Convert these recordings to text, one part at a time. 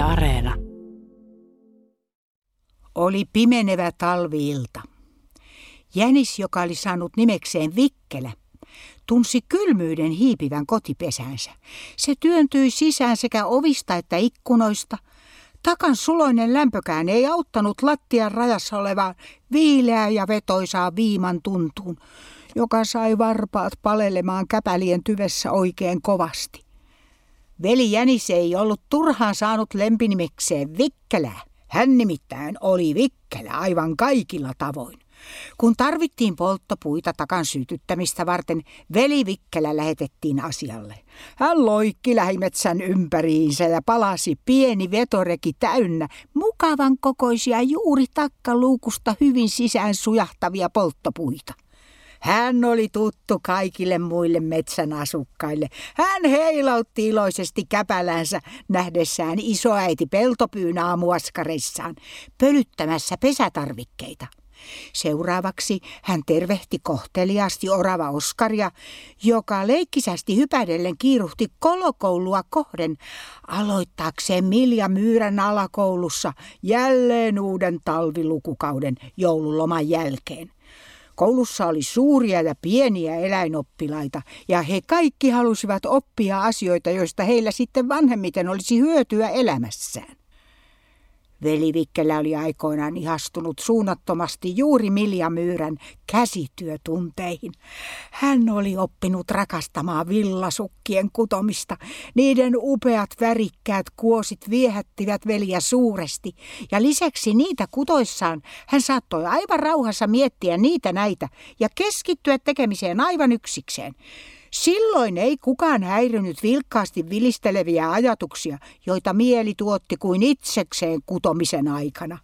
Areena. Oli pimenevä talviilta. Jänis, joka oli saanut nimekseen Vikkelä, tunsi kylmyyden hiipivän kotipesänsä. Se työntyi sisään sekä ovista että ikkunoista. Takan suloinen lämpökään ei auttanut lattian rajassa olevaa viileää ja vetoisaa viiman tuntuun, joka sai varpaat palelemaan käpälien tyvessä oikein kovasti. Veli Jänis ei ollut turhaan saanut lempinimekseen Vikkelää. Hän nimittäin oli Vikkelä aivan kaikilla tavoin. Kun tarvittiin polttopuita takan sytyttämistä varten, veli Vikkelä lähetettiin asialle. Hän loikki lähimetsän ympäriinsä ja palasi pieni vetoreki täynnä mukavan kokoisia juuri takkaluukusta hyvin sisään sujahtavia polttopuita. Hän oli tuttu kaikille muille metsän asukkaille. Hän heilautti iloisesti käpälänsä nähdessään isoäiti peltopyyn aamuaskareissaan, pölyttämässä pesätarvikkeita. Seuraavaksi hän tervehti kohteliasti orava Oskaria, joka leikkisästi hypädellen kiiruhti kolokoulua kohden aloittaakseen Milja Myyrän alakoulussa jälleen uuden talvilukukauden joululoman jälkeen. Koulussa oli suuria ja pieniä eläinoppilaita, ja he kaikki halusivat oppia asioita, joista heillä sitten vanhemmiten olisi hyötyä elämässään. Veli Vikkelä oli aikoinaan ihastunut suunnattomasti juuri Milja Myyrän käsityötunteihin. Hän oli oppinut rakastamaan villasukkien kutomista. Niiden upeat värikkäät kuosit viehättivät veliä suuresti, ja lisäksi niitä kutoissaan hän saattoi aivan rauhassa miettiä niitä näitä ja keskittyä tekemiseen aivan yksikseen. Silloin ei kukaan häirinyt vilkkaasti vilisteleviä ajatuksia, joita mieli tuotti kuin itsekseen kutomisen aikana.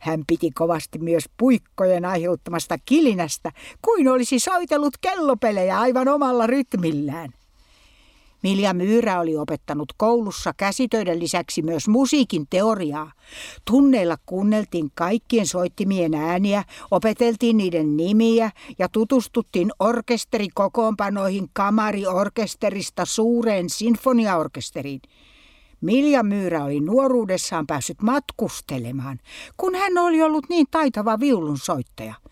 Hän piti kovasti myös puikkojen aiheuttamasta kilinästä, kuin olisi soitellut kellopelejä aivan omalla rytmillään. Milja Myyrä oli opettanut koulussa käsitöiden lisäksi myös musiikin teoriaa. Tunneilla kuunneltiin kaikkien soittimien ääniä, opeteltiin niiden nimiä ja tutustuttiin orkesterikokoonpanoihin kamariorkesterista suureen sinfoniaorkesteriin. Milja Myyrä oli nuoruudessaan päässyt matkustelemaan, kun hän oli ollut niin taitava viulunsoittaja –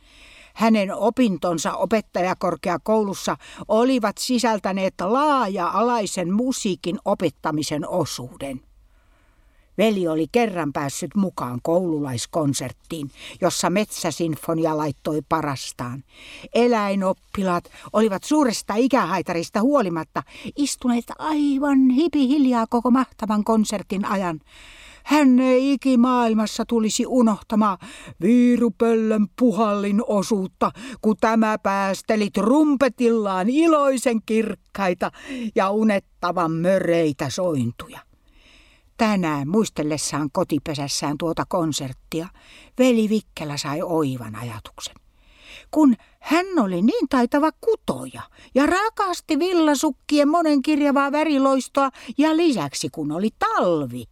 hänen opintonsa opettajakorkeakoulussa olivat sisältäneet laaja-alaisen musiikin opettamisen osuuden. Veli oli kerran päässyt mukaan koululaiskonserttiin, jossa metsäsinfonia laittoi parastaan. Eläinoppilaat olivat suuresta ikähaitarista huolimatta istuneet aivan hipihiljaa koko mahtavan konsertin ajan. Hän ei ikimaailmassa tulisi unohtamaan viirupöllön puhallin osuutta, kun tämä päästeli trumpetillaan iloisen kirkkaita ja unettavan möreitä sointuja. Tänään muistellessaan kotipesässään tuota konserttia, veli Vikkelä sai oivan ajatuksen. Kun hän oli niin taitava kutoja ja rakasti villasukkien monenkirjavaa väriloistoa ja lisäksi kun oli talvi,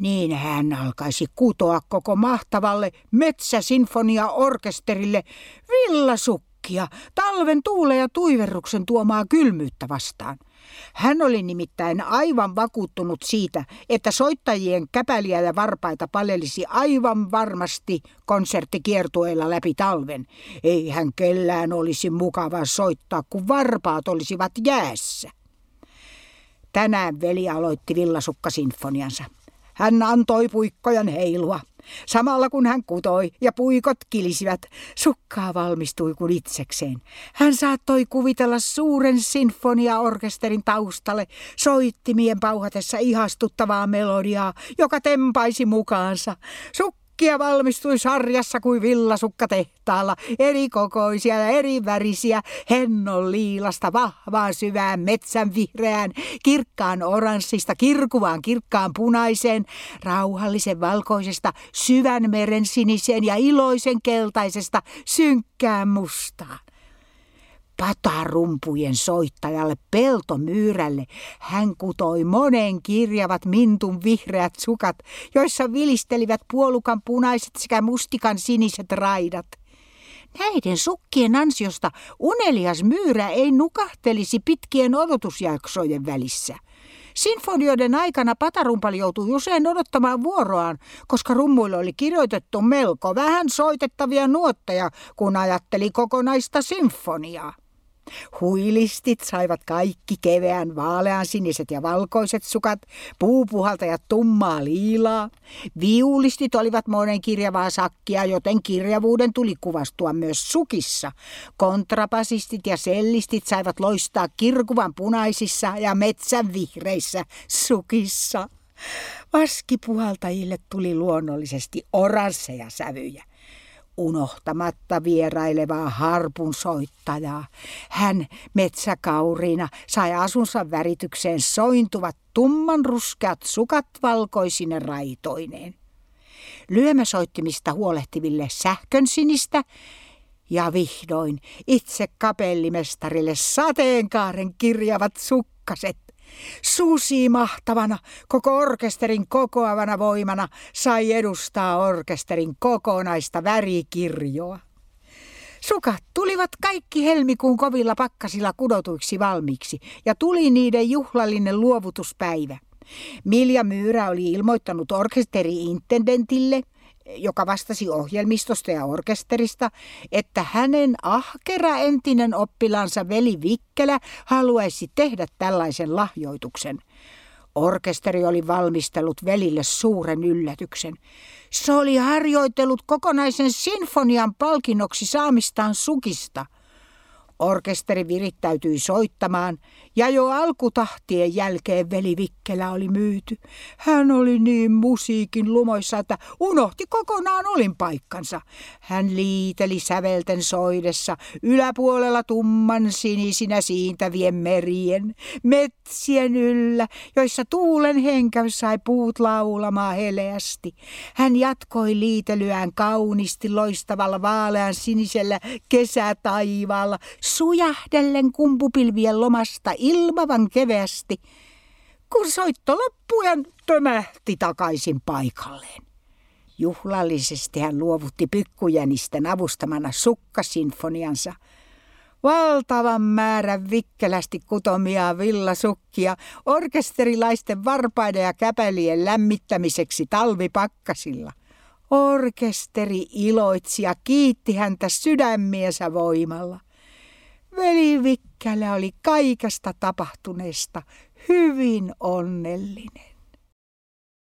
niin hän alkaisi kutoa koko mahtavalle metsäsinfonia-orkesterille villasukkia talven tuule ja tuiverruksen tuomaa kylmyyttä vastaan. Hän oli nimittäin aivan vakuuttunut siitä, että soittajien käpäliä ja varpaita palelisi aivan varmasti konserttikiertueilla läpi talven. Ei hän kellään olisi mukava soittaa, kun varpaat olisivat jäässä. Tänään veli aloitti villasukkasinfoniansa. Hän antoi puikkojen heilua. Samalla kun hän kutoi ja puikot kilisivät, sukkaa valmistui kuin itsekseen. Hän saattoi kuvitella suuren sinfoniaorkesterin taustalle soittimien pauhatessa ihastuttavaa melodiaa, joka tempaisi mukaansa. Suk Sukkia valmistui sarjassa kuin villasukka tehtaalla, eri kokoisia ja eri värisiä, hennon liilasta vahvaan syvään metsän vihreään, kirkkaan oranssista kirkuvaan kirkkaan punaiseen, rauhallisen valkoisesta syvän meren siniseen ja iloisen keltaisesta synkkään mustaan patarumpujen soittajalle peltomyyrälle hän kutoi monen kirjavat mintun vihreät sukat, joissa vilistelivät puolukan punaiset sekä mustikan siniset raidat. Näiden sukkien ansiosta unelias myyrä ei nukahtelisi pitkien odotusjaksojen välissä. Sinfonioiden aikana patarumpali joutui usein odottamaan vuoroaan, koska rummuille oli kirjoitettu melko vähän soitettavia nuotteja, kun ajatteli kokonaista sinfoniaa. Huilistit saivat kaikki keveän vaalean siniset ja valkoiset sukat, puupuhaltajat tummaa liilaa. Viulistit olivat monen kirjavaa sakkia, joten kirjavuuden tuli kuvastua myös sukissa. Kontrapasistit ja sellistit saivat loistaa kirkuvan punaisissa ja metsän vihreissä sukissa. Vaskipuhaltajille tuli luonnollisesti oransseja sävyjä unohtamatta vierailevaa harpun soittajaa. Hän metsäkauriina sai asunsa väritykseen sointuvat tumman ruskeat sukat valkoisine raitoineen. Lyömäsoittimista huolehtiville sähkön sinistä ja vihdoin itse kapellimestarille sateenkaaren kirjavat sukkaset. Susi mahtavana, koko orkesterin kokoavana voimana sai edustaa orkesterin kokonaista värikirjoa. Sukat tulivat kaikki helmikuun kovilla pakkasilla kudotuiksi valmiiksi ja tuli niiden juhlallinen luovutuspäivä. Milja Myyrä oli ilmoittanut orkesteri-intendentille – joka vastasi ohjelmistosta ja orkesterista, että hänen ahkera entinen oppilansa veli Vikkelä haluaisi tehdä tällaisen lahjoituksen. Orkesteri oli valmistellut velille suuren yllätyksen. Se oli harjoitellut kokonaisen sinfonian palkinnoksi saamistaan sukista – Orkesteri virittäytyi soittamaan ja jo alkutahtien jälkeen veli Vikkelä oli myyty. Hän oli niin musiikin lumoissa, että unohti kokonaan olin paikkansa. Hän liiteli sävelten soidessa yläpuolella tumman sinisinä siintävien merien, metsien yllä, joissa tuulen henkäys sai puut laulamaan heleästi. Hän jatkoi liitelyään kauniisti loistavalla vaalean sinisellä kesätaivaalla, sujahdellen kumpupilvien lomasta ilmavan keveästi, kun soitto loppui ja tömähti takaisin paikalleen. Juhlallisesti hän luovutti pykkujänisten avustamana sukkasinfoniansa. Valtavan määrän vikkelästi kutomia villasukkia orkesterilaisten varpaiden ja käpälien lämmittämiseksi talvipakkasilla. Orkesteri iloitsi ja kiitti häntä sydämiensä voimalla. Veli Vikkälä oli kaikesta tapahtuneesta hyvin onnellinen.